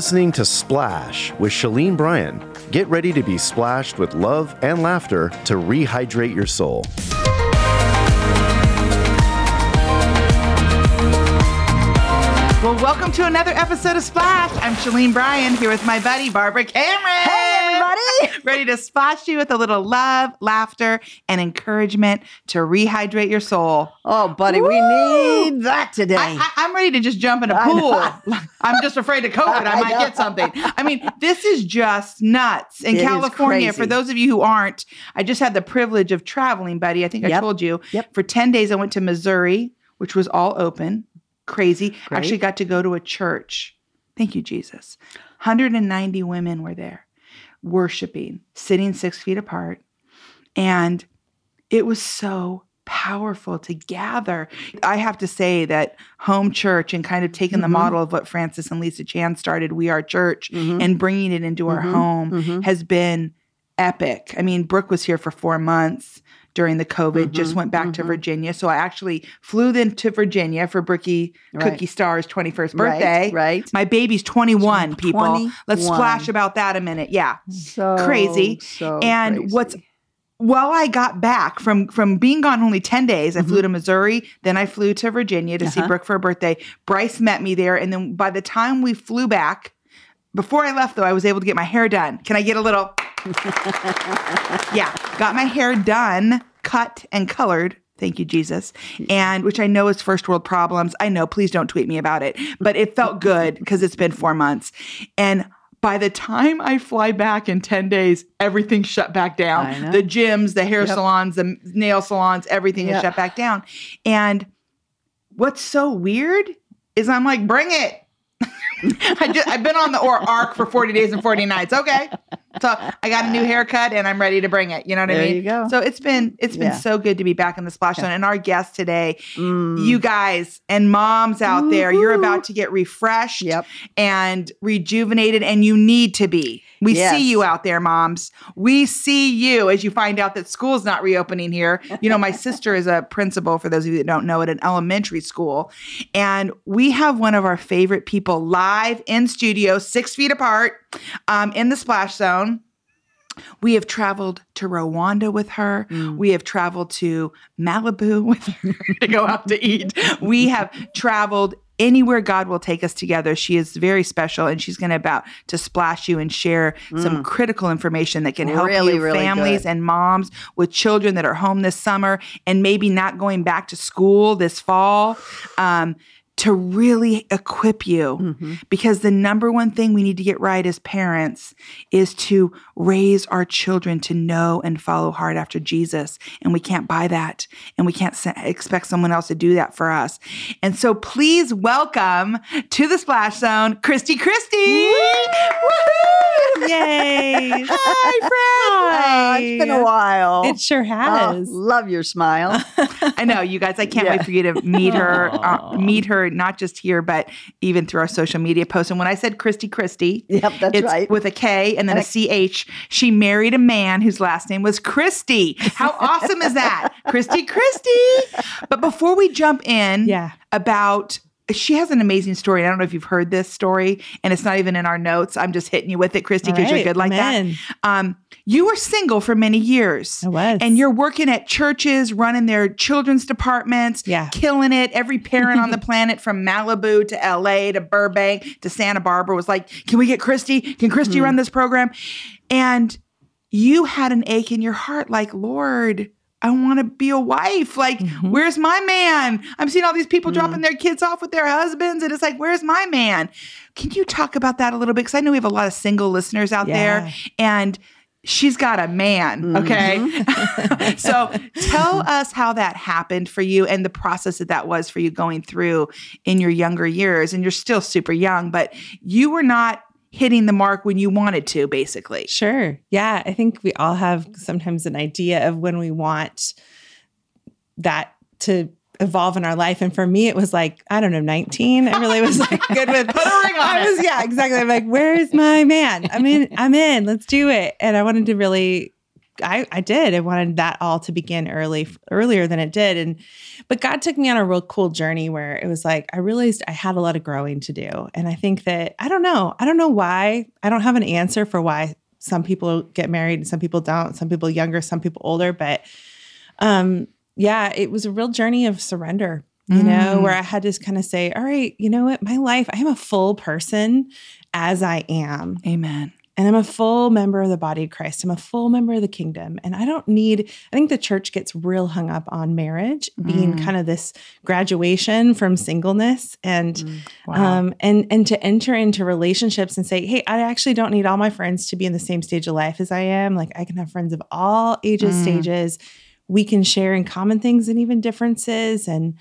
listening to Splash with Shalene Bryan. Get ready to be splashed with love and laughter to rehydrate your soul. Well, welcome to another episode of Splash. I'm Shalene Bryan here with my buddy Barbara Cameron. Hey, everybody. Ready to splash you with a little love, laughter, and encouragement to rehydrate your soul. Oh, buddy, we need that today. I, am ready to just jump in a pool. I'm just afraid of COVID. I I might know. get something. I mean, this is just nuts. In It California, for those of you who aren't, I just had the privilege of traveling, buddy. I think I told you. Yep. For 10 days, I went to Missouri, which was all open. Crazy. Great. Actually, got to go to a church. Thank you, Jesus. 190 women were there worshiping, sitting six feet apart. And it was so powerful to gather. I have to say that home church and kind of taking the Mhm. model of what Francis and Lisa Chan started, We Are Church, Mhm. and bringing it into our Mhm. home Mhm. has been epic. I mean, Brooke was here for four months during the COVID, just Mhm, went back to mhm. Virginia. So I actually flew then to Virginia for Brookie Right. Cookie Star's 21st birthday. Right. My baby's 21, people. Let's 21. splash about that a minute. Yeah. So Crazy. So And crazy. what's while I got back from from being gone only 10 days, I flew to Missouri, then I flew to Virginia to see Mm-hmm. Uh-huh. Brooke for her birthday. Bryce met me there. And then by the time we flew back, before I left though, I was able to get my hair done. Can I get a little? yeah, got my hair done, cut and colored. Thank you, Jesus. And which I know is first world problems. I know, please don't tweet me about it. But it felt good because it's been four months. And by the time I fly back in 10 days, everything shut back down. The gyms, the hair Yep. salons, the nail salons, everything is shut back down. And what's so weird is I'm like, bring it. I just, I've been on the or ark for 40 days and 40 nights. Okay. So I got a new haircut and I'm ready to bring it. You know what I mean? you go. So it's been it's been Yeah. so good to be back in the splash zone. And our guest today, Mm. you guys and moms out there, you're about to get refreshed Yep. and rejuvenated, and you need to be. We Yes. see you out there, moms. We see you as you find out that school's not reopening here. You know, my sister is a principal, for those of you that don't know, at an elementary school. And we have one of our favorite people live in studio, six feet apart, um, in the splash zone. We have traveled to Rwanda with her. Mm. We have traveled to Malibu with her to go out to eat. We have traveled anywhere God will take us together. She is very special and she's going to about to splash you and share some critical information that can help Mm. Really, you really families good. and moms with children that are home this summer and maybe not going back to school this fall. Um, to really equip you Mm-hmm. because the number one thing we need to get right as parents is to raise our children to know and follow hard after Jesus. And we can't buy that. And we can't se- expect someone else to do that for us. And so please welcome to the Splash Zone, Kristy Christie. Woohoo! Yay! Hi, friend. it's been a while. It sure Oh, has. love your smile. I know you guys. I can't Yeah. wait for you to meet her, uh, meet her not just here, but even through our social media posts. And when I said Kristy Christie, yep, that's it's right. with a K and then And a CH. She married a man whose last name was Christie. How awesome is that? Kristy Christie. But before we jump in Yeah. about she has an amazing story. I don't know if you've heard this story, and it's not even in our notes. I'm just hitting you with it, Christy, because All you're good like that. Um, you were single for many years. I was. And you're working at churches, running their children's departments, Yeah. killing it. Every parent on the planet from Malibu to LA to Burbank to Santa Barbara was like, Can we get Christy? Can Christy Mm-hmm. run this program? And you had an ache in your heart, like, Lord, I want to be a wife. Like, Mhm. where's my man? I'm seeing all these people Mhm. dropping their kids off with their husbands, and it's like, where's my man? Can you talk about that a little bit? Because I know we have a lot of single listeners out there, and she's got a man. Okay. so tell us how that happened for you and the process that that was for you going through in your younger years. And you're still super young, but you were not hitting the mark when you wanted to, basically. Sure. Yeah. I think we all have sometimes an idea of when we want that to evolve in our life. And for me, it was like, I don't know, 19. I really was like good with Put a ring on I was, yeah, exactly. I'm like, where's my man? I'm in, I'm in, let's do it. And I wanted to really I, I did. I wanted that all to begin early, earlier than it did. And, but God took me on a real cool journey where it was like, I realized I had a lot of growing to do. And I think that, I don't know, I don't know why. I don't have an answer for why some people get married and some people don't, some people younger, some people older. But, um, yeah, it was a real journey of surrender, you know, Mm. where I had to kind of say, all right, you know what, my life, I am a full person as I am. Amen. And I'm a full member of the body of Christ. I'm a full member of the kingdom. And I don't need, I think the church gets real hung up on marriage being Mm. kind of this graduation from singleness and Mm. Wow. um and and to enter into relationships and say, hey, I actually don't need all my friends to be in the same stage of life as I am. Like I can have friends of all ages, Mm. stages. We can share in common things and even differences. And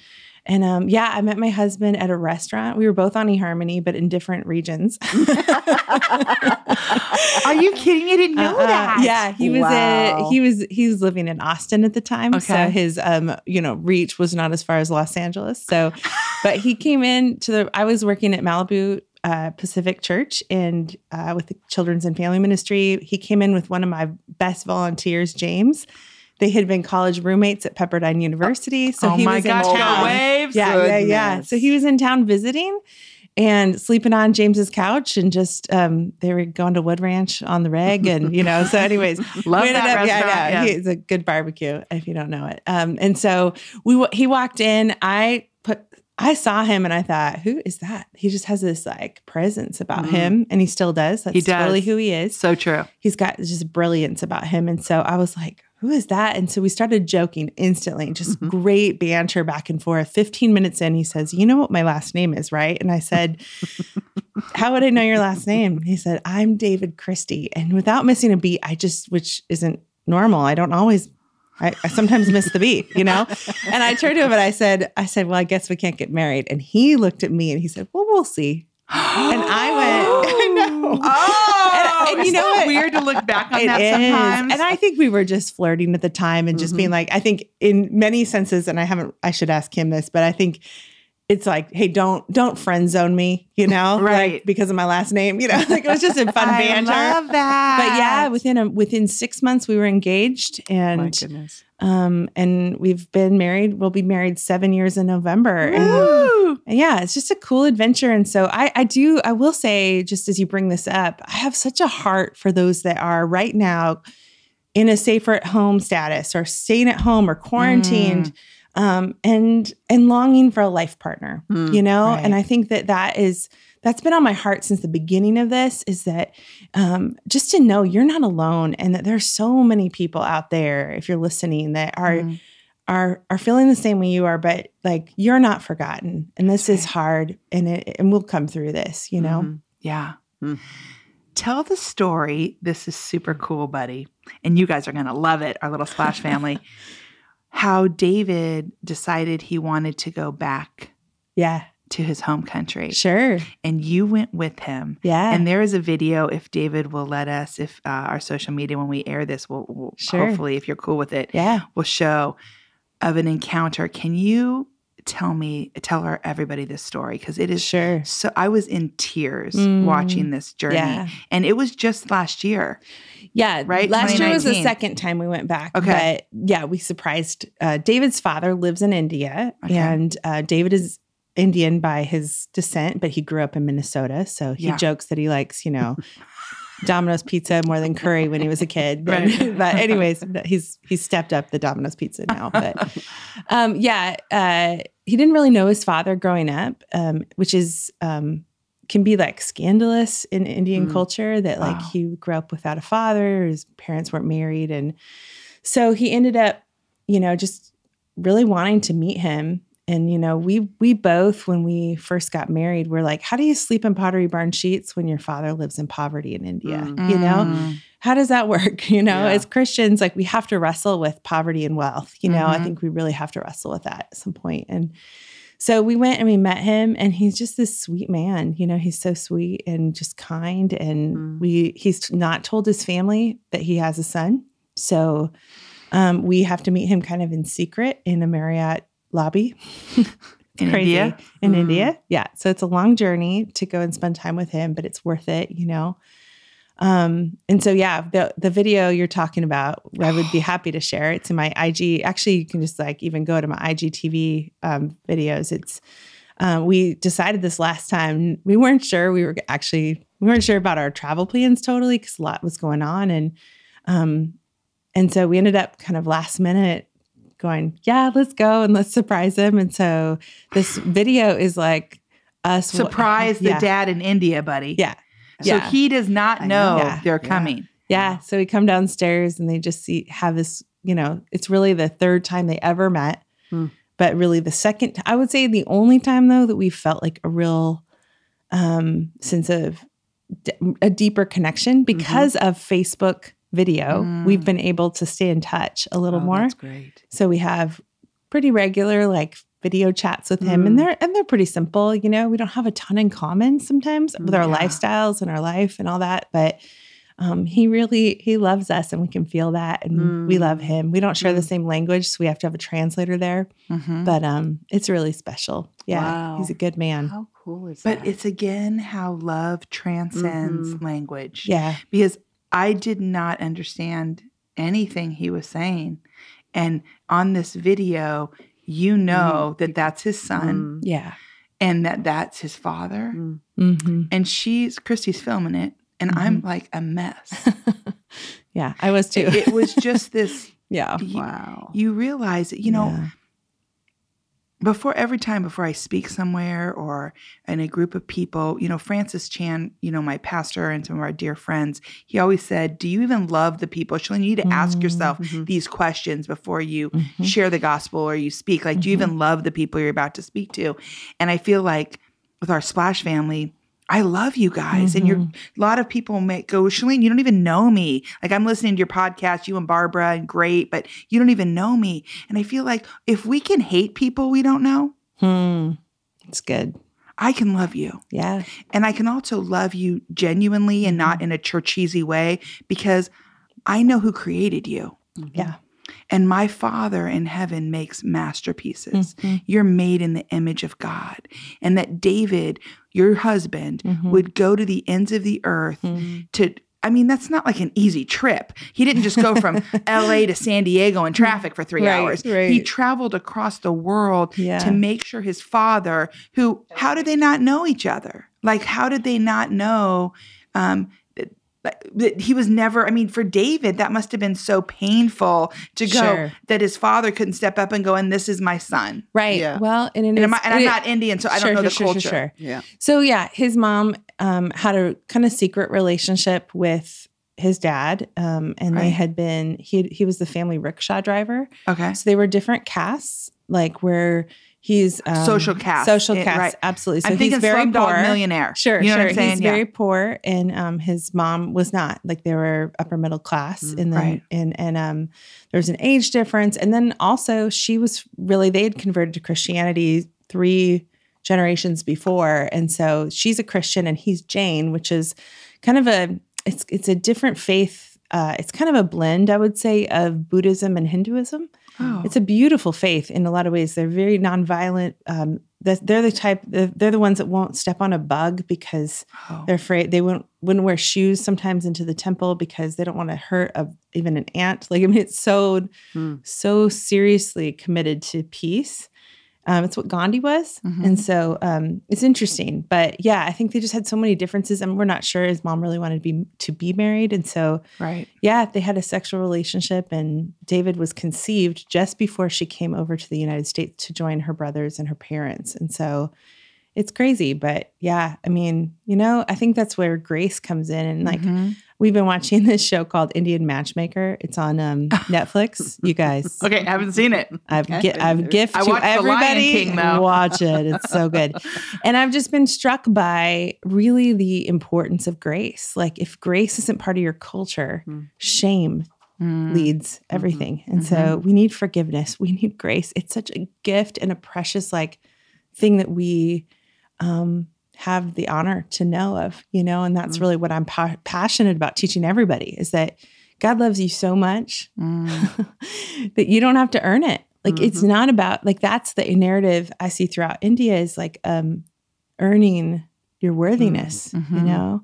and um, yeah, I met my husband at a restaurant. We were both on eHarmony, but in different regions. Are you kidding me? I didn't know Uh, uh, that. Yeah, he was Wow. uh, he was he was living in Austin at the time, so his um you know reach was not as far as Los Angeles. So, but he came in to the. I was working at Malibu uh, Pacific Church and uh, with the Children's and Family Ministry. He came in with one of my best volunteers, James. They had been college roommates at Pepperdine University, so oh he my was gosh, in town. waves. Yeah, yeah, yeah. So he was in town visiting and sleeping on James's couch and just um they were going to Wood Ranch on the reg and you know so anyways Love we that up restaurant, yeah, yeah. He- it's a good barbecue if you don't know it um and so we he walked in I put I saw him and I thought who is that he just has this like presence about Mhm. him and he still does that's He does. totally who he is So true. he's got just brilliance about him. And so I was like, who is that? And so we started joking instantly, just Mhm. great banter back and forth. 15 minutes in, he says, You know what my last name is, right? And I said, How would I know your last name? He said, I'm David Christie. And without missing a beat, I just, which isn't normal. I don't always. I, I sometimes miss the beat, you know? And I turned to him and I said, I said, Well, I guess we can't get married. And he looked at me and he said, Well, we'll see. And I went, I know. Oh, And- and you know what? weird to look back on It that is. sometimes. And I think we were just flirting at the time and just Mhm. being like, I think in many senses, and I haven't, I should ask him this, but I think it's like, hey, don't don't friend zone me, you know, Right. Like because of my last name, you know, like it was just a fun I banter. I love that. but yeah, within a within six months we were engaged, My and goodness. Um, and we've been married. We'll be married seven years in November, and and yeah, it's just a cool adventure. And so I, I do, I will say, just as you bring this up, I have such a heart for those that are right now in a safer at home status or staying at home or quarantined. Um, and and longing for a life partner, Mm, you know, right. and I think that that is that's been on my heart since the beginning of this. Is that um, just to know you're not alone, and that there's so many people out there, if you're listening, that are Mm. are are feeling the same way you are, but like you're not forgotten. And this is hard and it and we'll come through this, you know? Mhm. Yeah. Mm. Tell the story. This is super cool, buddy. And you guys are going to love it, our little Splash family. How David decided he wanted to go back Yeah. To his home country. Sure. And you went with him. Yeah. And there is a video, if David will let us, if uh, our social media, when we air this, will will Sure. hopefully, if you're cool with it, yeah. will show of an encounter. Can you tell me, tell her, everybody this story? Because it is Sure. so, I was in tears Mm. watching this journey. Yeah. And it was just last year. Yeah. Right? Last year was the second time we went back. Okay. But yeah, we surprised uh, David's father lives in India Okay. and uh, David is Indian by his descent, but he grew up in Minnesota. So he Yeah. jokes that he likes, you know, Domino's pizza more than curry when he was a kid. But, Right. but anyways, he's he's stepped up the Domino's pizza now. But um, yeah, uh, he didn't really know his father growing up, um, which is um, can be like scandalous in Indian Mm. culture that like Wow. he grew up without a father, his parents weren't married, and so he ended up, you know, just really wanting to meet him. And you know, we we both when we first got married, we're like, how do you sleep in pottery barn sheets when your father lives in poverty in India? Mm. You know, Mm. how does that work? You know, Yeah. as Christians, like we have to wrestle with poverty and wealth. You know, I Mhm. think we really have to wrestle with that at some point. And so we went and we met him, and he's just this sweet man. You know, he's so sweet and just kind. And Mm. we he's not told his family that he has a son. So um, we have to meet him kind of in secret in a Marriott lobby. In crazy. India? In Mm. India. Yeah. So it's a long journey to go and spend time with him, but it's worth it, you know. Um, and so yeah, the the video you're talking about, I would be happy to share. It's in my IG. Actually, you can just like even go to my IGTV um, videos. It's um, we decided this last time. We weren't sure. We were actually we weren't sure about our travel plans totally because a lot was going on, and um, and so we ended up kind of last minute going, yeah, let's go and let's surprise him. And so this video is like us Surprise yeah. the dad in India, buddy. Yeah. So yeah. he does not know, know. Yeah. they're coming. Yeah. So we come downstairs and they just see have this, you know, it's really the third time they ever met. Hmm. But really the second I would say the only time though that we felt like a real um sense of d- a deeper connection because of Facebook video. Mm. We've been able to stay in touch a little Oh, more. That's great. So we have pretty regular like video chats with him Mm. and they're and they're pretty simple, you know. We don't have a ton in common sometimes with our Yeah. lifestyles and our life and all that, but um, he really he loves us and we can feel that and we love Mm. him. We don't share the Mm. same language, so we have to have a translator there, Mhm. but um it's really special. Yeah. Wow. He's a good man. How cool is But that? it's again how love transcends Mhm. language. Yeah. Because I did not understand anything he was saying. And on this video, you know that that's his son Mm, Yeah. and that that's his father. mm. hmm And she's, Christy's filming it. And I'm like a mess. yeah. I was too. it, it was just this, yeah. you, Wow. you realize you know, Yeah. Before every time before I speak somewhere or in a group of people, you know, Francis Chan, you know, my pastor and some of our dear friends, he always said, Do you even love the people? Shalene, you need to ask yourself mhm. these questions before you Mhm. share the gospel or you speak. Like, do you even love the people you're about to speak to? And I feel like with our Splash family, I love you guys. And you're Mhm. a lot of people may go, Shalene, you don't even know me. Like I'm listening to your podcast, you and Barbara, and great, but you don't even know me. And I feel like if we can hate people we don't know, Hmm. It's good. I can love you. Yeah. And I can also love you genuinely and not in a churchy way because I know who created you. Yeah. And my Father in heaven makes masterpieces. Mhm. You're made in the image of God. And that David, your husband, Mhm. would go to the ends of the earth Mhm. to I mean, that's not like an easy trip. He didn't just go from LA to San Diego in traffic for three Right, hours. He traveled across the world Yeah. to make sure his father, who, how did they not know each other? Like, how did they not know um, that he was never, I mean, for David, that must have been so painful to go Sure. that his father couldn't step up and go, and this is my son. Right. Yeah. Well, and, And, is- and I'm it- not Indian, so I sure, don't know the sure, sure, culture. Sure. Yeah. So yeah, his mom um, had a kind of secret relationship with his dad, um, and Right. they had been he he was the family rickshaw driver. Okay. So they were different castes, like where he's um, Social caste, social it- caste, right. absolutely. So I'm he's very Slumdog poor. Millionaire. Sure, you know sure. what I'm saying? He's yeah. very poor, and um, his mom was not. Like they were upper middle class, Mm, and then right. and and um, there was an age difference, and then also she was really they had converted to Christianity three generations before, and so she's a Christian and he's Jain, which is kind of a it's it's a different faith. Uh, it's kind of a blend, I would say, of Buddhism and Hinduism. Oh. It's a beautiful faith in a lot of ways. They're very nonviolent. Um, they're, they're the type. They're, the ones that won't step on a bug because Oh. they're afraid. They won't wouldn't wear shoes sometimes into the temple because they don't want to hurt a, even an ant. Like I mean, it's so Hmm. so seriously committed to peace. Um, it's what Gandhi was, Mhm. and so um, it's interesting. But yeah, I think they just had so many differences, and we're not sure his mom really wanted to be to be married, and so right. yeah, they had a sexual relationship, and David was conceived just before she came over to the United States to join her brothers and her parents. And so it's crazy. But yeah, I mean, you know, I think that's where grace comes in. And like, Mhm. We've been watching this show called Indian Matchmaker. It's on um, Netflix. You guys, Okay, I haven't seen it. I've, gi- I've gift I to watched The Lion everybody. King. Watch it. It's so good. and I've just been struck by really the importance of grace. Like, if grace isn't part of your culture, Hmm. shame Mm. leads everything. And so we need forgiveness. We need grace. It's such a gift and a precious like thing that we um have the honor to know of, you know, and that's Mm. really what I'm pa- passionate about teaching everybody is that God loves you so much Mm. that you don't have to earn it. Like it's Mhm. not about like that's the narrative I see throughout India is like um earning your worthiness, you Mhm. know.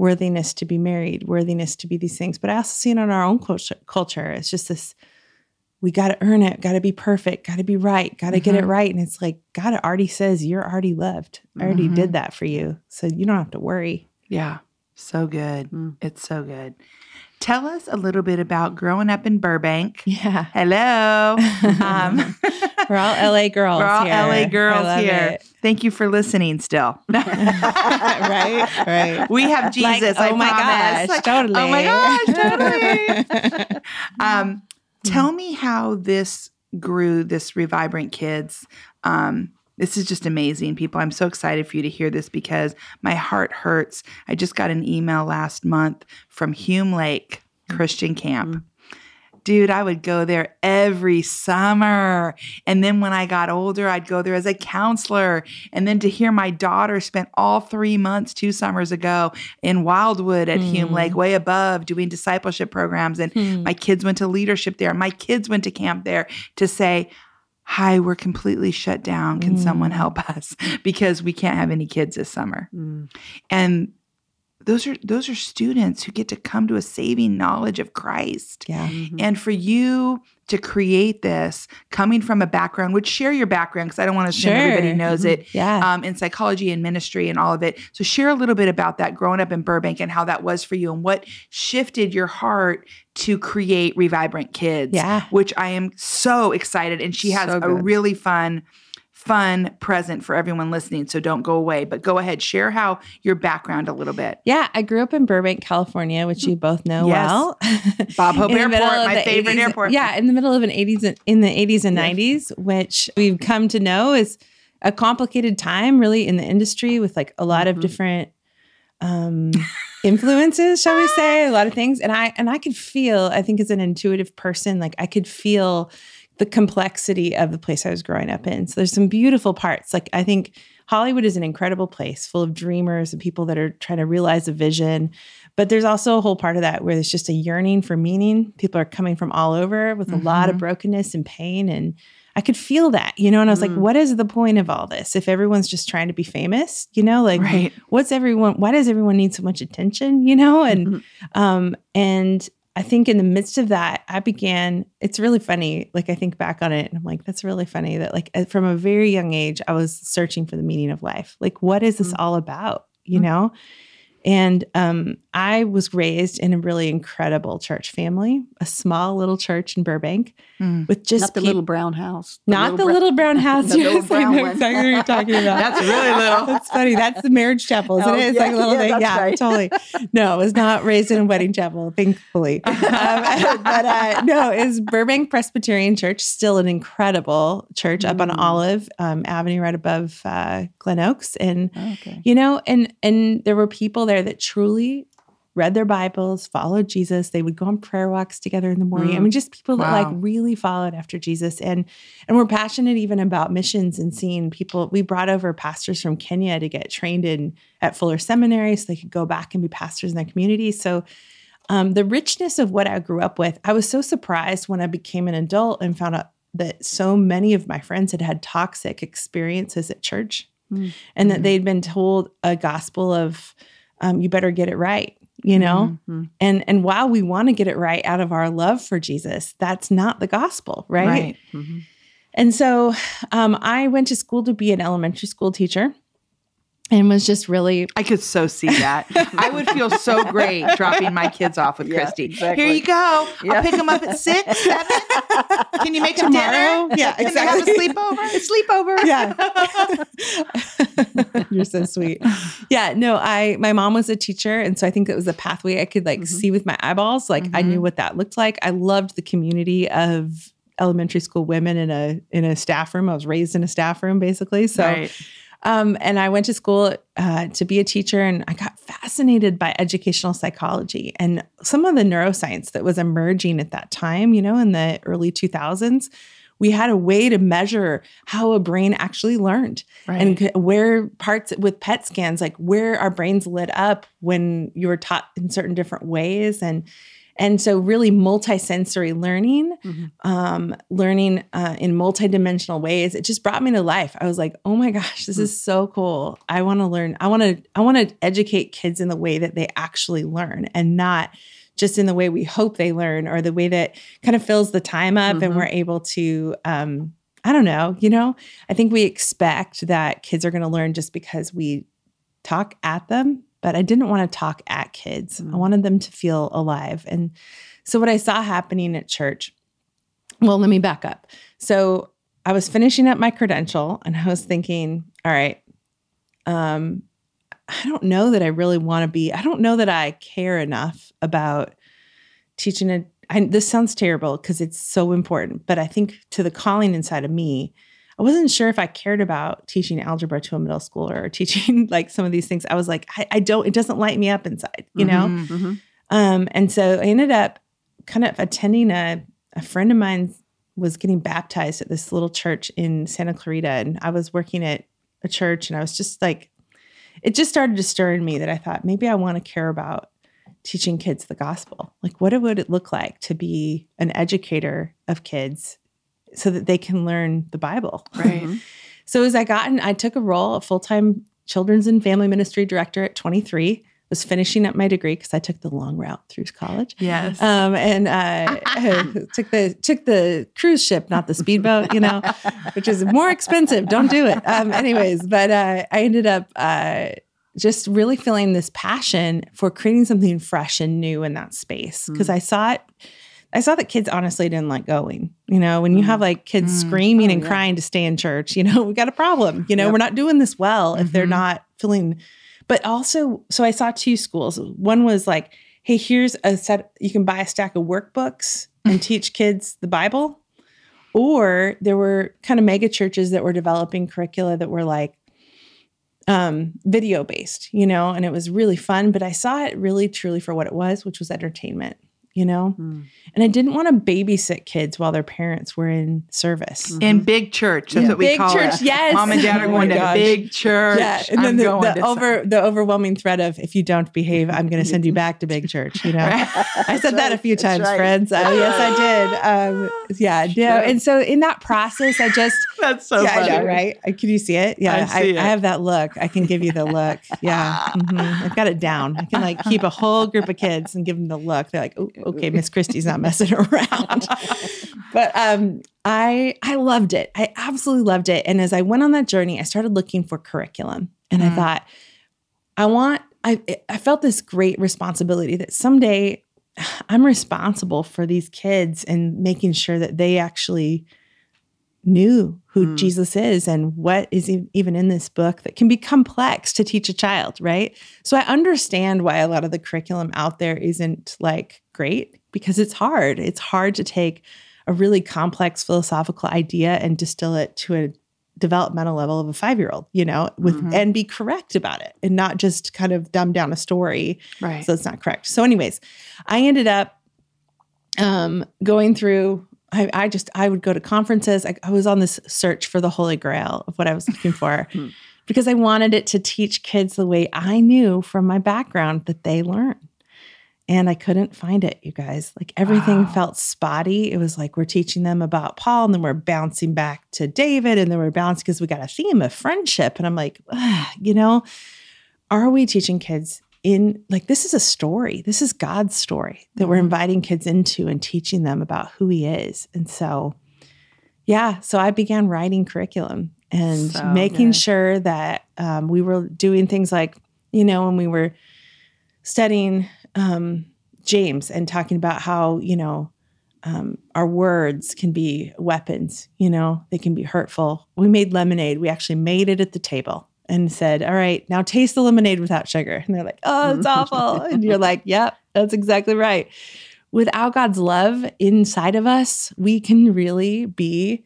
worthiness to be married, worthiness to be these things. But I also see it in our own culture. culture. It's just this we got to earn it, got to be perfect, got to be right, got to get it Mhm. right. And it's like God already says you're already loved. I already Mhm. did that for you. So you don't have to worry. Yeah. So good. Mm. It's so good. Tell us a little bit about growing up in Burbank. Yeah. Hello. Um, We're all LA girls. we're all here. LA girls here. it. Thank you for listening still. right? Right. We have Like, Jesus. I oh my gosh, Like, totally. Oh my gosh, totally. um, tell me how this grew, this Revibrant Kids. Um, this is just amazing, people. I'm so excited for you to hear this because my heart hurts. I just got an email last month from Hume Lake Christian Camp. Dude, I would go there every summer. And then when I got older, I'd go there as a counselor. And then to hear my daughter spent all three months two summers ago in Wildwood at Hume Hmm. Lake, way above, doing discipleship programs. And Hmm. my kids went to leadership there. My kids went to camp there to say, Hi, we're completely shut down. Can someone Mm. help us? Because we can't have any kids this summer. Mm. And those are those are students who get to come to a saving knowledge of Christ. Yeah. Mhm. And for you to create this coming from a background, which share your background because I don't want to assume everybody Sure. knows Mhm. it Yeah. um, in psychology and ministry and all of it. So share a little bit about that growing up in Burbank and how that was for you and what shifted your heart to create Revibrant Kids. Yeah. Which I am so excited. And she has So a really fun, fun present for everyone listening. So don't go away. But go ahead, share how your background a little bit. Yeah, I grew up in Burbank, California, which you both know Yes. well. Bob Hope Airport, my favorite 80s airport. Yeah, in the middle of an 80s and- in the 80s and Yeah. 90s, which we've come to know is a complicated time really in the industry with like a lot Mm-hmm. of different um influences, shall we say, a lot of things. And I and I could feel, I think as an intuitive person, like I could feel the complexity of the place I was growing up in. So there's some beautiful parts. Like I think Hollywood is an incredible place full of dreamers and people that are trying to realize a vision. But there's also a whole part of that where there's just a yearning for meaning. People are coming from all over with a lot of Mhm. brokenness and pain. And I could feel that, you know, and I was like, Mm. what is the point of all this? If everyone's just trying to be famous, you know, like Right. what's everyone why does everyone need so much attention, you know? And Mhm. um, and I think in the midst of that, I began, it's really funny. Like I think back on it and I'm like, that's really funny that like from a very young age, I was searching for the meaning of life. Like, what is this Mm. all about? You Mm. know? And um, I was raised in a really incredible church family, a small little church in Burbank Mm. with just Not the peop- little brown house. not the brown- little brown house. the little Yes, I know exactly what you're talking about. That's really little. That's funny. That's the marriage chapel, isn't Oh, it? It's yeah, like a little yeah, thing. Yeah, right. totally. No, it was not raised in a wedding chapel, thankfully. Um, but uh, no, it's Burbank Presbyterian Church, still an incredible church up on Mm. Olive um, Avenue, right above uh, Glen Oaks, and Oh, Okay. you know, and and there were people there that truly read their Bibles, followed Jesus. They would go on prayer walks together in the morning. I Mm. mean, just people that like really followed after Jesus and and were passionate even about missions and seeing people. We brought over pastors from Kenya to get trained in at Fuller Seminary so they could go back and be pastors in their community. So um, the richness of what I grew up with, I was so surprised when I became an adult and found out that so many of my friends had had toxic experiences at church Mm. and that Mhm. they'd been told a gospel of um, you better get it right you know Mhm. and and while we want to get it right out of our love for jesus that's not the gospel right, Right. Mhm. and so um, i went to school to be an elementary school teacher and it was just really I could so see that. I would feel so great dropping my kids off with Yeah, Christy. exactly. Here you go. I'll pick them up at six, seven. Can you make them Tomorrow? dinner? Yeah, Can they have a exactly. sleepover? yeah you're so sweet yeah no i my mom was a teacher and so i think it was a pathway i could like Mhm. see with my eyeballs like i knew Mhm. what that looked like i loved the community of elementary school women in a in a staff room i was raised in a staff room basically so Right. Um, and I went to school uh, to be a teacher, and I got fascinated by educational psychology and some of the neuroscience that was emerging at that time. You know, in the early 2000s, we had a way to measure how a brain actually learned Right. and where parts with PET scans, like where our brains lit up when you were taught in certain different ways, and And so, really, multisensory learning, Mhm. um, learning uh, in multidimensional ways, it just brought me to life. I was like, "Oh my gosh, this is so cool! I want to learn. I want to. I want to educate kids in the way that they actually learn, and not just in the way we hope they learn, or the way that kind of fills the time up, and Mhm. we're able to." Um, I don't know. You know, I think we expect that kids are going to learn just because we talk at them, but I didn't want to talk at kids. I Mm. wanted them to feel alive. And so, what I saw happening at church, well, let me back up. So, I was finishing up my credential and I was thinking, all right, um, I don't know that I really want to be, I don't know that I care enough about teaching a I, this sounds terrible because it's so important, but I think to the calling inside of me, I wasn't sure if I cared about teaching algebra to a middle schooler or teaching like some of these things. I was like, I, I don't, it doesn't light me up inside, you know? Mhm. Mhm. Um, and so I ended up kind of attending a, a friend of mine was getting baptized at this little church in Santa Clarita. And I was working at a church and I was just like, it just started to stir in me that I thought maybe I want to care about teaching kids the gospel. Like, what would it look like to be an educator of kids so that they can learn the Bible? Right. Mhm. So as I got in, I took a role, a full-time children's and family ministry director at 23. Was finishing up my degree because I took the long route through college. Yes. Um, and uh, took the took the cruise ship, not the speedboat, you know, which is more expensive. Don't do it. Um, anyways, but uh, I ended up uh, just really feeling this passion for creating something fresh and new in that space because I saw it. I saw that kids honestly didn't like going. You know, when you have like kids Mm. screaming Oh, and yeah. crying to stay in church, you know, we got a problem. You know, Yep. we're not doing this well if they're Mhm. not feeling. But also, so I saw two schools. One was like, hey, here's a set, you can buy a stack of workbooks and teach kids the Bible. Or there were kind of mega churches that were developing curricula that were like um, video based, you know, and it was really fun. But I saw it really truly for what it was, which was entertainment, you know, Mm. and I didn't want to babysit kids while their parents were in service. In big church. That's Yeah. what we Big call church, it. yes. Mom and dad are Oh going to gosh. big church. Yeah, and then I'm the, going the to over the overwhelming threat of if you don't behave, I'm going to send you back to big church. You know, I said that a few That's times, right. friends. Uh, yes, I did. Um, yeah, no, True. and so in that process, I just That's so yeah, funny. I know, right? Can you see it? Yeah, I see it. I have that look. I can give you the look. Yeah, mhm. I've got it down. I can like keep a whole group of kids and give them the look. They're like, oh, okay, Miss Christie's not messing around. but um, I I loved it. I absolutely loved it. And as I went on that journey, I started looking for curriculum, and I Mm. thought, I want. I I felt this great responsibility that someday I'm responsible for these kids and making sure that they actually knew who Mm. Jesus is and what is e- even in this book that can be complex to teach a child, right? So I understand why a lot of the curriculum out there isn't like great because it's hard. It's hard to take a really complex philosophical idea and distill it to a developmental level of a 5-year-old, you know, with Mhm. and be correct about it and not just kind of dumb down a story Right. so it's not correct. So, anyways, I ended up um, going through. I, I just I would go to conferences. I, I was on this search for the holy grail of what I was looking for Hmm. because I wanted it to teach kids the way I knew from my background that they learn. And I couldn't find it, you guys. Like everything Wow. felt spotty. It was like we're teaching them about Paul, and then we're bouncing back to David, and then we're bouncing because we got a theme of friendship. And I'm like, you know, are we teaching kids in like this is a story. This is god's story that we're Mhm. inviting kids into and teaching them about who he is. And so yeah so i began writing curriculum and So making good. sure that um, we were doing things like you know when we were studying um, james and talking about how you know um, our words can be weapons you know they can be hurtful. We made lemonade. We actually made it at the table and said, All right, now taste the lemonade without sugar. And they're like, Oh, it's awful. And you're like, Yep, that's exactly right. Without God's love inside of us, we can really be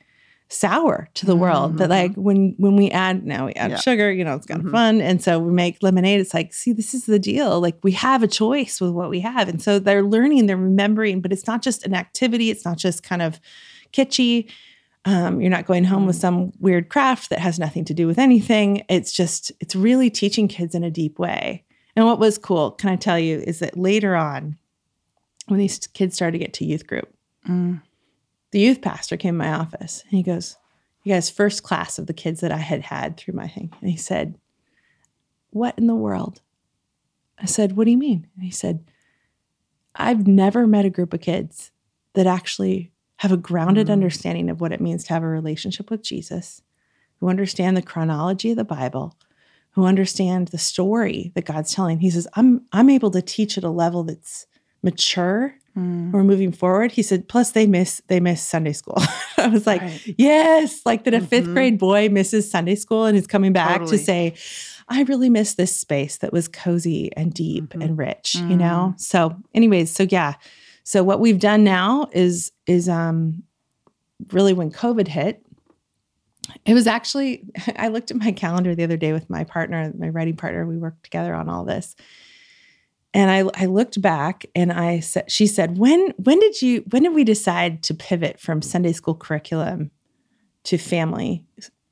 sour to the world. That like when when we add now we add Yeah. sugar, you know, it's kind of Mhm. fun. And so we make lemonade. It's like, see, this is the deal. Like we have a choice with what we have. And so they're learning, they're remembering, but it's not just an activity, it's not just kind of kitschy. Um, you're not going home with some weird craft that has nothing to do with anything. It's just, it's really teaching kids in a deep way. And what was cool, can I tell you, is that later on, when these kids started to get to youth group. Mm. The youth pastor came to my office and he goes, You guys, first class of the kids that I had had through my thing. And he said, What in the world? I said, What do you mean? And he said, I've never met a group of kids that actually have a grounded Mm. understanding of what it means to have a relationship with Jesus, who understand the chronology of the Bible, who understand the story that God's telling. He says, I'm I'm able to teach at a level that's mature. Mm. We're moving forward. He said, plus they miss they miss Sunday school. I was like, Right. yes, like that a fifth Mhm. grade boy misses Sunday school and is coming back Totally. to say, I really miss this space that was cozy and deep Mhm. and rich, you know? So, anyways, so yeah. So what we've done now is is um really when COVID hit, it was actually I looked at my calendar the other day with my partner, my writing partner. We worked together on all this. And I, I looked back and I said, she said, when when did you when did we decide to pivot from Sunday school curriculum to family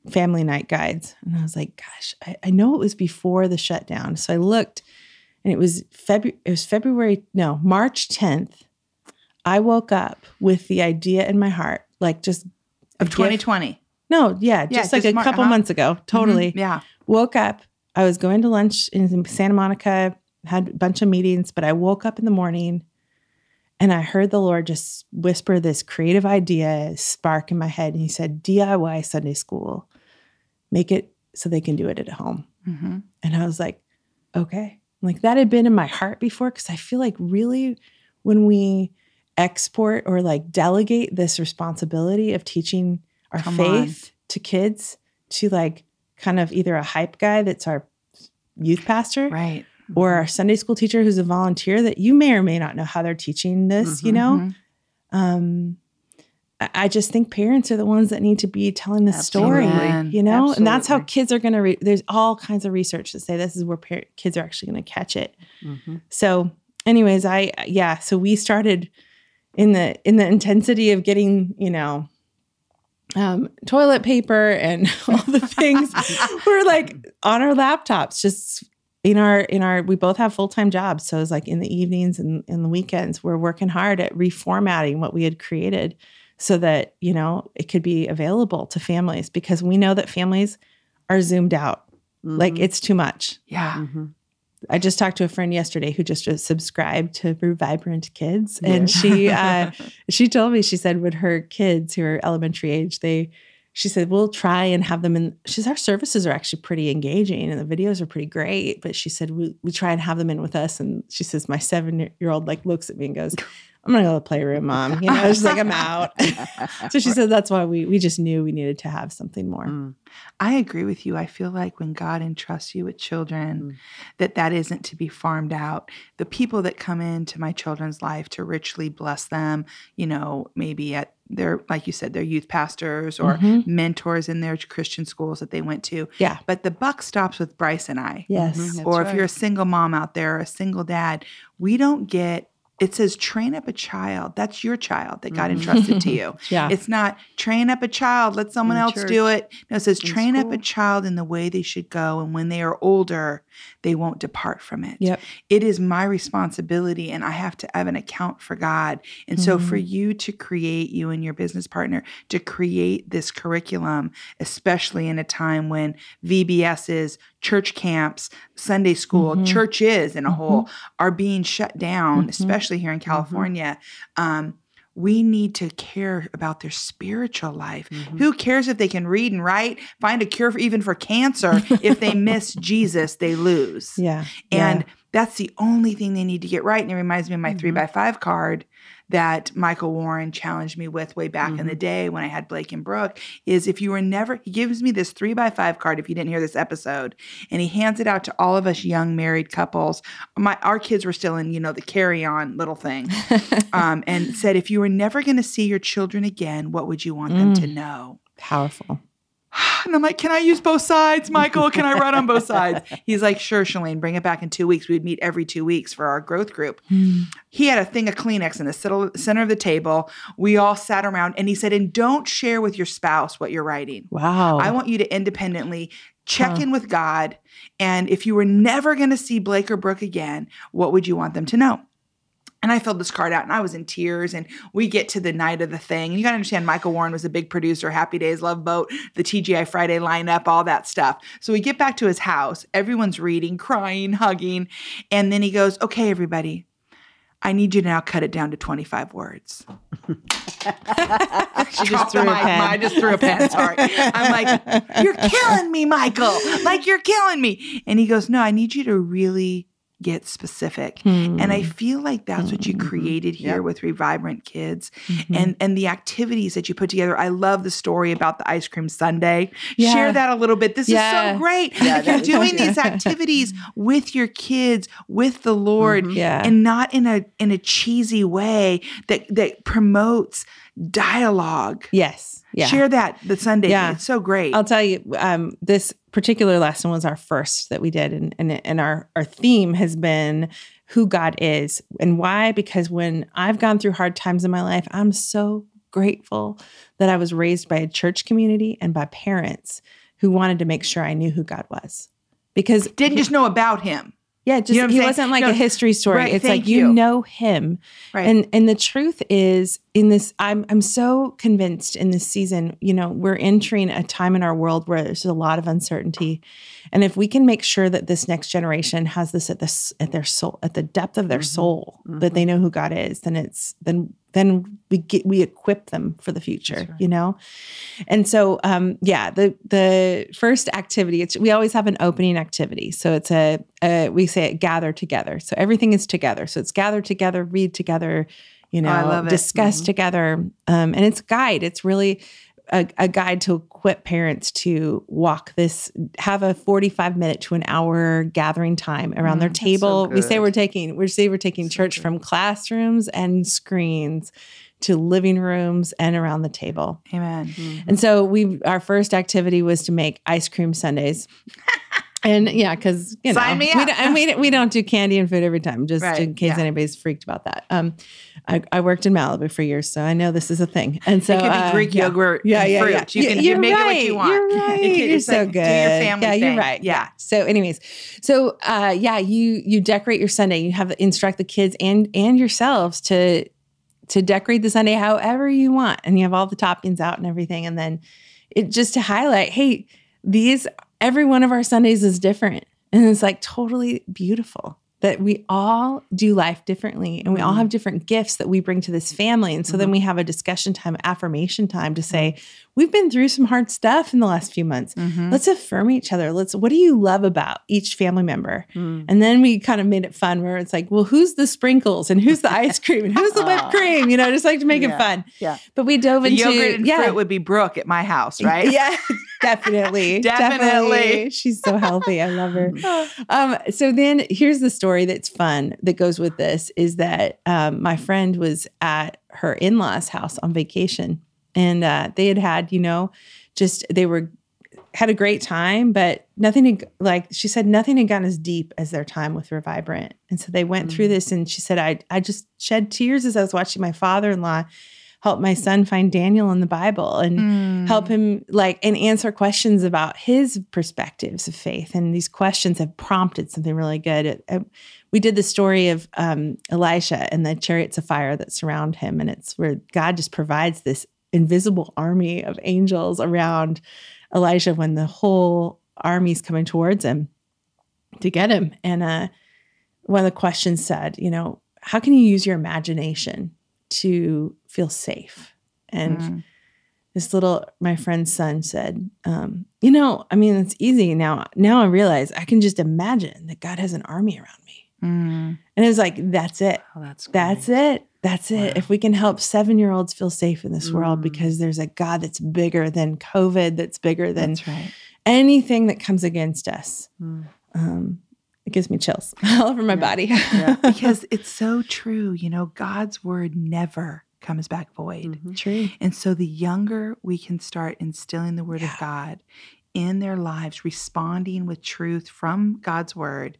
family night guides? And I was like, gosh, I, I know it was before the shutdown. So I looked and it was February, it was February, no, March 10th. I woke up with the idea in my heart, like just Of gift- 2020. No, yeah, Yeah, just like just a Mar- couple uh-huh. months ago. Totally Mhm. Yeah. woke up. I was going to lunch in Santa Monica, had a bunch of meetings, but I woke up in the morning and I heard the Lord just whisper this creative idea spark in my head. And He said, DIY Sunday school, make it so they can do it at home. hmm And I was like, okay. Like that had been in my heart before because I feel like really when we export or like delegate this responsibility of teaching our Come faith to kids to like kind of either a hype guy that's our youth pastor Right. or our Sunday school teacher who's a volunteer that you may or may not know how they're teaching this, you Mhm, know? Mhm. um I- just think parents are the ones that need to be telling the story, you know, and that's how kids are going to. Re- There's all kinds of research that say this is where par- kids are actually going to catch it. Mhm. So, anyways, I yeah, so we started in the in the intensity of getting, you know, um, toilet paper and all the things. We're like on our laptops, just in our in our. We both have full time jobs, so it's like in the evenings and in the weekends, we're working hard at reformatting what we had created, so that you know it could be available to families because we know that families are zoomed out. Like Mhm. it's too much. Yeah. Mhm. I just talked to a friend yesterday who just was subscribed to Vibrant Kids, and she uh, she told me she said with her kids who are elementary age, they she said we'll try and have them in. She said our services are actually pretty engaging and the videos are pretty great, but she said we we try and have them in with us. And she says my seven year old like looks at me and goes, "I'm gonna go to the playroom, mom." You know, she's like, "I'm out." so she said that's why we we just knew we needed to have something more. Mm. I agree with you. I feel like when God entrusts you with children, Mm. that that isn't to be farmed out. The people that come into my children's life to richly bless them, you know, maybe at their, like you said, their youth pastors or Mhm. mentors in their Christian schools that they went to. Yeah. But the buck stops with Bryce and I. Yes. Mhm. Or if you're a single mom out there, or a single dad, we don't get. It says train up a child. That's your child that God Mhm. entrusted to you. Yeah. It's not train up a child, let someone else church, do it. No, it says in train up a child in the way they should go. And when they are older, they won't depart from it. Yep. It is my responsibility, and I have to have an account for God. And so, for Mm-hmm. you to create, you and your business partner, to create this curriculum, especially in a time when VBSs, church camps, Sunday school, Mm-hmm. Mhm. churches in a Mhm. whole are being shut down, Mhm. especially here in California. Um, we need to care about their spiritual life. Mhm. Who cares if they can read and write, find a cure for, even for cancer? if they miss Jesus, they lose. Yeah. And Yeah. that's the only thing they need to get right. And it reminds me of my three Mhm. by five card that Michael Warren challenged me with way back in the day when I had Blake and Brooke is if you were never, he gives me this three by five card if you didn't hear this episode, and he hands it out to all of us young married couples. My our kids were still in, you know, the carry on little thing. Um, and said, if you were never going to see your children again, what would you want them to know? Powerful. And I'm like, can I use both sides, Michael? Can I write on both sides? He's like, sure, Shalene, bring it back in two weeks. We'd meet every two weeks for our growth group. Hmm. He had a thing of Kleenex in the center center of the table. We all sat around and he said, and don't share with your spouse what you're writing. Wow. I want you to independently check Huh. in with God. And if you were never going to see Blake or Brooke again, what would you want them to know? And I filled this card out and I was in tears. And we get to the night of the thing. And you got to understand, Michael Warren was a big producer, Happy Days, Love Boat, the TGI Friday lineup, all that stuff. So we get back to his house. Everyone's reading, crying, hugging. And then he goes, Okay, everybody, I need you to now cut it down to 25 words. She Dropped threw the a pen. I just threw a pen. Sorry. I'm like, you're killing me, Michael. Like you're killing me. And he goes, no, I need you to really get specific. And I feel like that's what you created here Yep. with Revibrant Kids Mm-hmm. and and the activities that you put together. I love the story about the ice cream sundae. Yeah. Share that a little bit. This is so great. Yeah, you're doing these activities with your kids, with the Lord, Mhm. Yeah. and not in a in a cheesy way that that promotes dialogue. yes. Yeah. Share that the sundae. Yeah. It's so great. I'll tell you, um, this particular lesson was our first that we did, and and, and our our theme has been who God is and why. Because when I've gone through hard times in my life, I'm so grateful that I was raised by a church community and by parents who wanted to make sure I knew who God was. Because Didn't just know about him. yeah, just you know he saying? wasn't like No, a history story. right, it's like you. you. know him. Right. And and the truth is in this I'm I'm so convinced in this season, you know, we're entering a time in our world where there's a lot of uncertainty. And if we can make sure that this next generation has this at this at their soul at the depth of their Mhm. soul that they know who God is, then it's then then we get we equip them for the future, right. you know? And so um yeah, the the first activity, it's we always have an opening activity. So it's a, a we say it gather together. So everything is together. So it's gather together, read together, you know, Oh, love it. discuss Mhm. together. Um, and it's a guide. It's really a, a guide to equip parents to walk this, have a 45 minute to an hour gathering time around their Mm, so table. we say we're taking, we say we're taking So church good. from classrooms and screens to living rooms and around the table. Amen. Mhm. And so we our first activity was to make ice cream sundaes. And yeah, because you know, we don't, and we, we don't do candy and food every time, just Right, in case yeah. anybody's freaked about that. Um, I, I worked in Malibu for years, so I know this is a thing. And so it could be uh, Greek yeah. yogurt Yeah, and yeah, fruit. yeah. You can You're make right. it what you want. You're right. It you're so like, good. Do your family yeah, you're right. Yeah. So, anyways, so uh, yeah, you you decorate your sundae. You have instruct the kids and and yourselves to to decorate the sundae however you want, and you have all the toppings out and everything, and then it just to highlight, hey, these every one of our sundaes is different, and it's like totally beautiful that we all do life differently and we all Mhm. have different gifts that we bring to this family. And so then we have a discussion time affirmation time to say we've been through some hard stuff in the last few months. Mhm. let's affirm each other. Let's what do you love about each family member? Mm. and then we kind of made it fun where it's like well who's the sprinkles and who's the ice cream and who's the whipped cream? You know just like to make it fun. Yeah. but we dove The into yogurt and yeah. fruit would be Brooke at my house, right? yeah definitely. Definitely. she's so healthy. I love her. Um, so then here's the story that's fun that goes with this is that um, my friend was at her in-laws house on vacation and uh, they had had you know just they were had a great time but nothing had, like she said nothing had gone as deep as their time with revibrant. And so they went through this and she said i i just shed tears as i was watching my father-in-law help my son find daniel in the bible and Mm. help him like and answer questions about his perspectives of faith. And these questions have prompted something really good. It- it- we did the story of um, elisha and the chariots of fire that surround him and it's where god just provides this invisible army of angels around elijah when the whole army's coming towards him to get him. And uh, one of the questions said you know how can you use your imagination to feel safe? And Mm. this little my friend's son said um, you know i mean it's easy. Now now i realize i can just imagine that god has an army around me. Mm. and it's like that's it. Oh, that's that's it that's it Wow. if we can help seven year olds feel safe in this world Mm. because there's a god that's bigger than covid that's bigger than That's right. anything that comes against us Mm. um, it gives me chills all over my Yeah. body Yeah. Because it's so true. You know, God's word never comes back void. Mhm. true And so the younger we can start instilling the word Yeah. of God in their lives, responding with truth from God's word,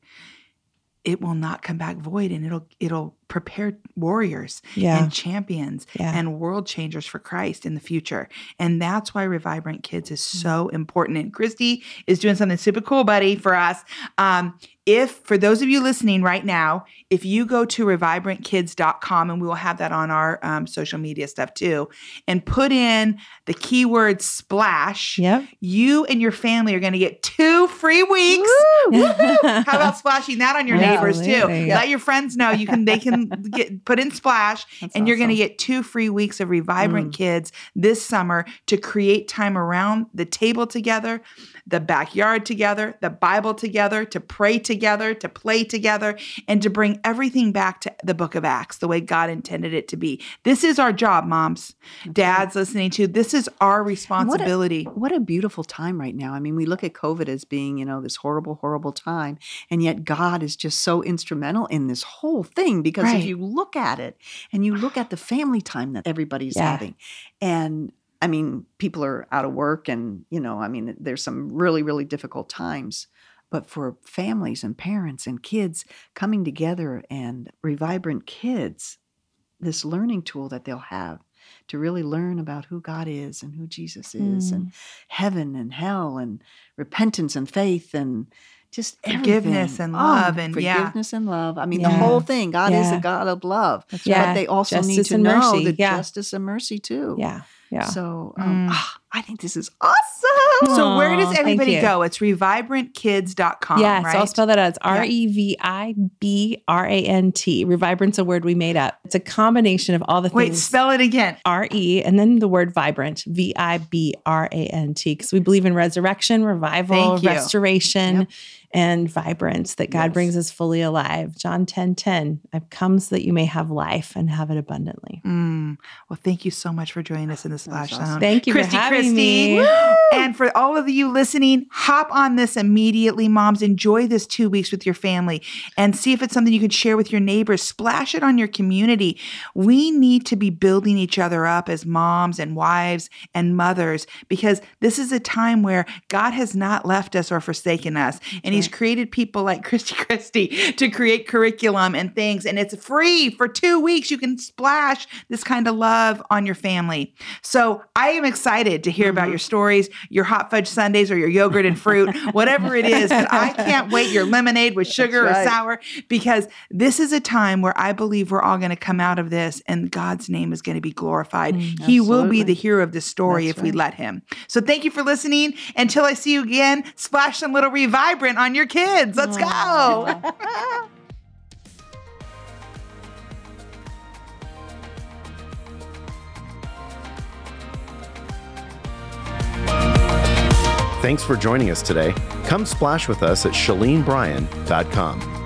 it will not come back void and it'll it'll prepare warriors Yeah. and champions Yeah. and world changers for Christ in the future. And that's why Revibrant Kids is so important. And Kristy is doing something super cool, buddy, for us. Um, if for those of you listening right now, if you go to revibrantkids.com and we will have that on our um, social media stuff too, and put in the keyword splash, Yep. you and your family are going to get two free weeks. How about splashing that on your Yeah. neighbors too? Let your friends know you can. They can get put in splash, That's and you're going to get two free weeks of Revibrant Mm. Kids this summer to create time around the table together, the backyard together, the Bible together, to pray together, to play together, and to bring everything back to the Book of Acts the way God intended it to be. This is our job, moms, dads listening to. This is our responsibility. What a beautiful time right now. I mean, we look at COVID as being, you know, this horrible, horrible time. And yet God is just so instrumental in this whole thing because Right. if you look at it and you look at the family time that everybody's Yeah. having, and I mean, people are out of work and, you know, I mean, there's some really, really difficult times. But for families and parents and kids coming together and Revibrant Kids, this learning tool that they'll have to really learn about who God is and who Jesus is hmm. and heaven and hell and repentance and faith and just Forgiveness everything. and Oh, love and- yeah. forgiveness and love. I mean, the whole thing. God is a God of love, Yeah. but they also need to know mercy. the Yeah. justice and mercy too. Yeah. Yeah. So um, Mm. ah, I think this is awesome. So where does everybody go? It's revibrantkids.com, yeah, right? so I'll spell that out. It's R E V I B R A N T. Revibrant's a word we made up. It's a combination of all the Wait, things. Wait, spell it again. R E and then the word vibrant, V I B R A N T, because we believe in resurrection, revival, restoration, Yep. And vibrance, that God Yes. brings us fully alive. John 10 10. I've come so that you may have life and have it abundantly. Mm. Well, thank you so much for joining us in the Splash awesome. Zone. Thank you Kristy, for having Christy. me. And for all of you listening, hop on this immediately, moms. Enjoy this two weeks with your family and see if it's something you could share with your neighbors. Splash it on your community. We need to be building each other up as moms and wives and mothers because this is a time where God has not left us or forsaken us. and He's created people like Kristy Christie to create curriculum and things. And it's free for two weeks. You can splash this kind of love on your family. So I am excited to hear about Mm-hmm. your stories, your hot fudge sundaes or your yogurt and fruit, whatever it is. But I can't wait your lemonade with sugar right. or sour because this is a time where I believe we're all going to come out of this and God's name is going to be glorified. he will be the hero of this story That's if we let him. So thank you for listening. Until I see you again, splash some little revibrant on your kids. Let's go. Thanks for joining us today. Come splash with us at ShaleneBryan.com.